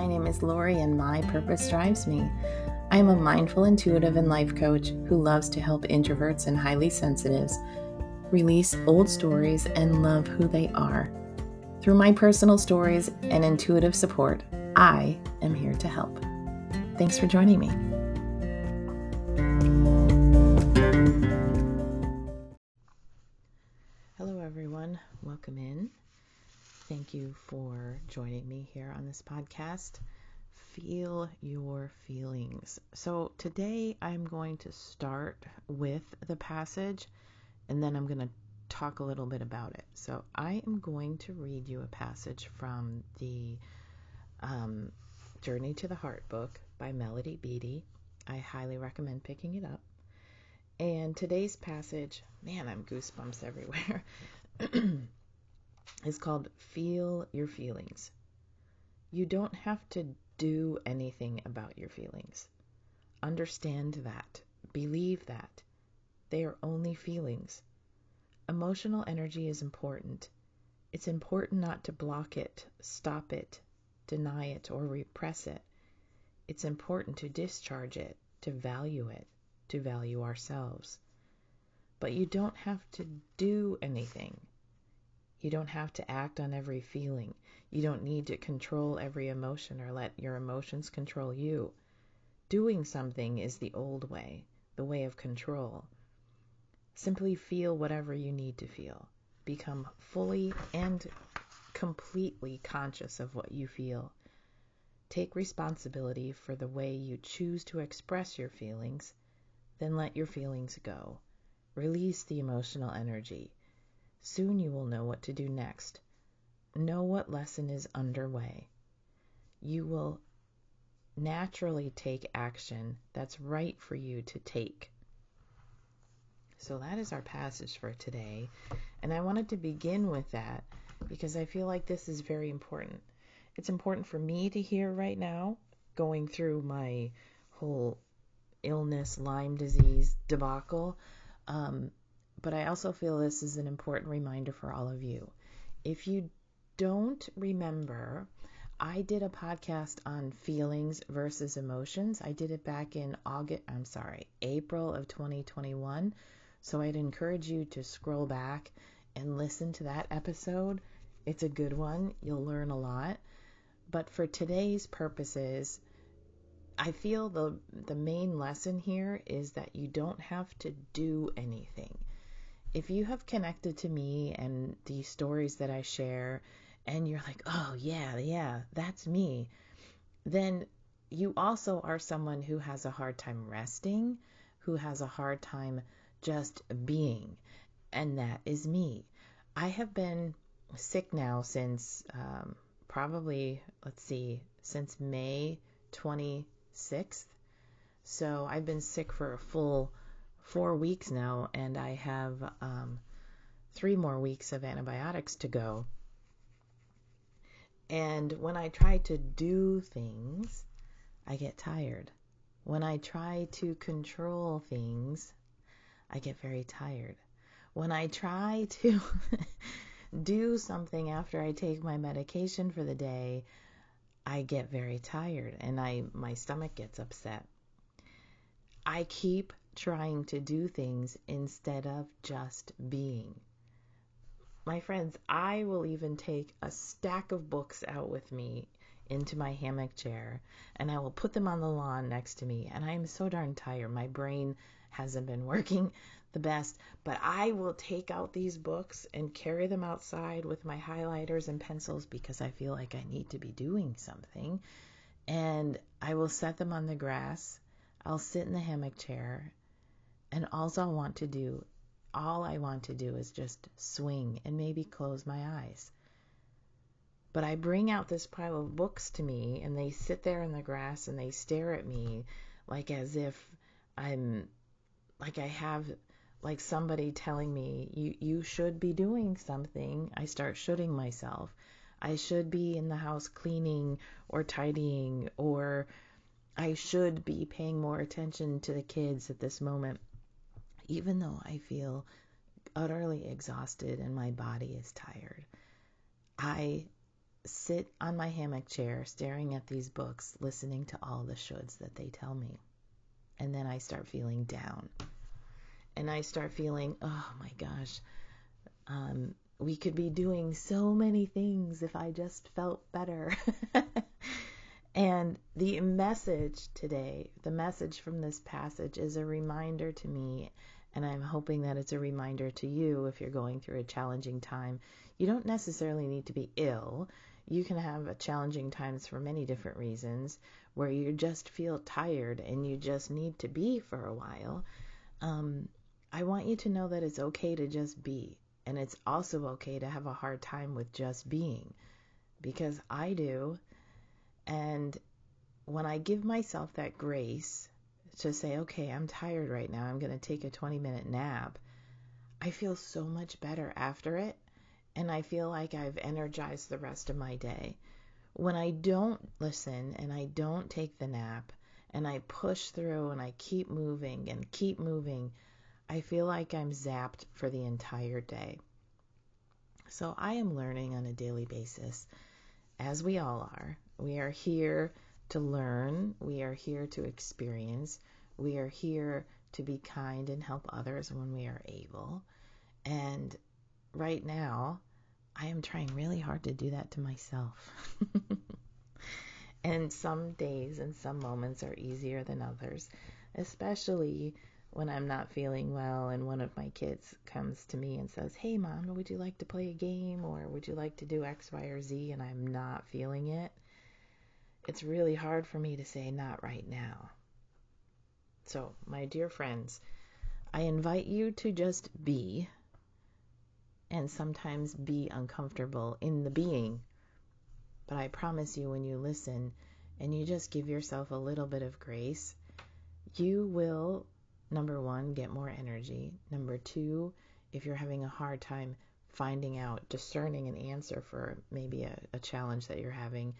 My name is Lori, and my purpose drives me. I am a mindful, intuitive, and life coach who loves to help introverts and highly sensitives release old stories and love who they are. Through my personal stories and intuitive support, I am here to help. Thanks for joining me. Hello, everyone. Welcome in. Thank you for joining me here on this podcast. Feel your feelings. So, today I'm going to start with the passage and then I'm going to talk a little bit about it. So I am going to read you a passage from the um, Journey to the Heart book by Melody Beattie. I highly recommend picking it up. And today's passage, man, I'm goosebumps everywhere, is called Feel Your Feelings. You don't have to do anything about your feelings. Understand that. Believe that. They are only feelings. Emotional energy is important. It's important not to block it, stop it, deny it, or repress it. It's important to discharge it, to value it, to value ourselves. But you don't have to do anything. You don't have to act on every feeling. You don't need to control every emotion or let your emotions control you. Doing something is the old way, the way of control. Simply feel whatever you need to feel. Become fully and completely conscious of what you feel. Take responsibility for the way you choose to express your feelings, then let your feelings go. Release the emotional energy. Soon you will know what to do next. Know what lesson is underway. You will naturally take action that's right for you to take. So that is our passage for today. And I wanted to begin with that because I feel like this is very important. It's important for me to hear right now, going through my whole illness, Lyme disease debacle. Um, but I also feel this is an important reminder for all of you. If you don't remember, I did a podcast on feelings versus emotions. I did it back in August, I'm sorry, April of 2021. So I'd encourage you to scroll back and listen to that episode. It's a good one. You'll learn a lot. But for today's purposes, I feel the the main lesson here is that you don't have to do anything. If you have connected to me and the stories that I share and you're like, "Oh, yeah, yeah, that's me." Then you also are someone who has a hard time resting, who has a hard time just being. And that is me. I have been sick now since um, probably, let's see, since May 26th. So I've been sick for a full four weeks now, and I have um, three more weeks of antibiotics to go. And when I try to do things, I get tired. When I try to control things, I get very tired. When I try to do something after I take my medication for the day, I get very tired and I my stomach gets upset. I keep trying to do things instead of just being. My friends, I will even take a stack of books out with me into my hammock chair and I will put them on the lawn next to me and I am so darn tired. My brain hasn't been working the best, but I will take out these books and carry them outside with my highlighters and pencils because I feel like I need to be doing something. And I will set them on the grass. I'll sit in the hammock chair, and all I want to do, all I want to do is just swing and maybe close my eyes. But I bring out this pile of books to me, and they sit there in the grass and they stare at me like as if I'm like I have like somebody telling me you you should be doing something, I start shooting myself. I should be in the house cleaning or tidying or I should be paying more attention to the kids at this moment. Even though I feel utterly exhausted and my body is tired. I sit on my hammock chair staring at these books, listening to all the shoulds that they tell me. And then I start feeling down. And I start feeling, oh my gosh, um, we could be doing so many things if I just felt better. and the message today, the message from this passage is a reminder to me, and I'm hoping that it's a reminder to you if you're going through a challenging time. You don't necessarily need to be ill. You can have challenging times for many different reasons where you just feel tired and you just need to be for a while. Um, I want you to know that it's okay to just be. And it's also okay to have a hard time with just being because I do. And when I give myself that grace to say, okay, I'm tired right now, I'm going to take a 20 minute nap, I feel so much better after it. And I feel like I've energized the rest of my day. When I don't listen and I don't take the nap and I push through and I keep moving and keep moving, I feel like I'm zapped for the entire day. So I am learning on a daily basis, as we all are. We are here to learn, we are here to experience, we are here to be kind and help others when we are able. And right now, I am trying really hard to do that to myself. and some days and some moments are easier than others, especially when I'm not feeling well and one of my kids comes to me and says, Hey, mom, would you like to play a game or would you like to do X, Y, or Z? And I'm not feeling it, it's really hard for me to say, Not right now. So, my dear friends, I invite you to just be and sometimes be uncomfortable in the being. But I promise you, when you listen and you just give yourself a little bit of grace, you will number one, get more energy. Number two, if you're having a hard time finding out, discerning an answer for maybe a, a, challenge that you're having,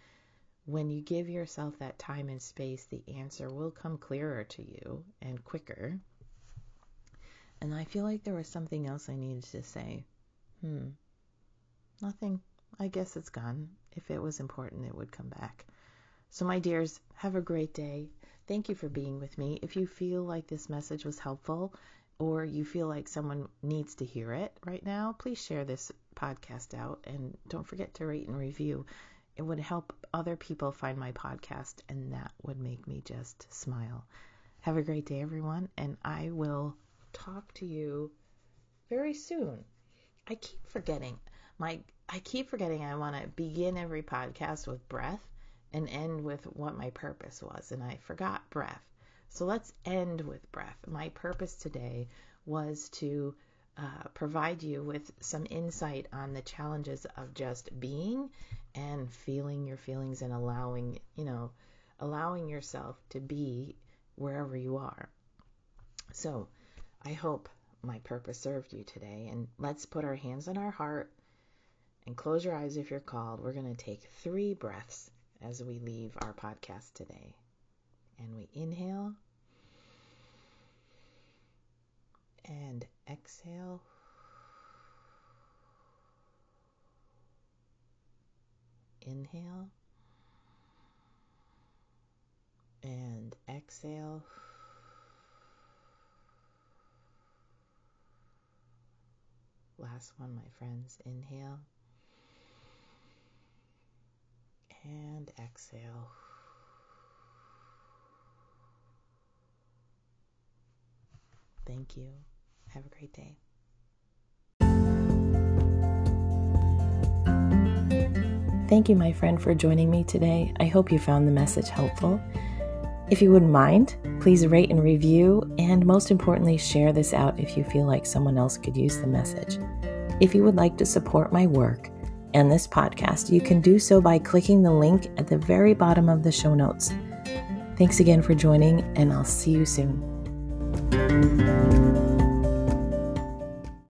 when you give yourself that time and space, the answer will come clearer to you and quicker. And I feel like there was something else I needed to say. Hmm. Nothing. I guess it's gone. If it was important, it would come back. So, my dears, have a great day. Thank you for being with me. If you feel like this message was helpful or you feel like someone needs to hear it right now, please share this podcast out and don't forget to rate and review. It would help other people find my podcast, and that would make me just smile. Have a great day, everyone, and I will talk to you very soon. I keep forgetting my I keep forgetting I want to begin every podcast with breath and end with what my purpose was. And I forgot breath. So let's end with breath. My purpose today was to uh, provide you with some insight on the challenges of just being and feeling your feelings and allowing, you know, allowing yourself to be wherever you are. So I hope my purpose served you today. And let's put our hands on our heart and close your eyes if you're called. We're going to take three breaths as we leave our podcast today. And we inhale and exhale. Inhale and exhale. Last one, my friends. Inhale. and exhale. Thank you. Have a great day. Thank you, my friend, for joining me today. I hope you found the message helpful. If you wouldn't mind, please rate and review, and most importantly, share this out if you feel like someone else could use the message. If you would like to support my work, and this podcast, you can do so by clicking the link at the very bottom of the show notes. Thanks again for joining, and I'll see you soon.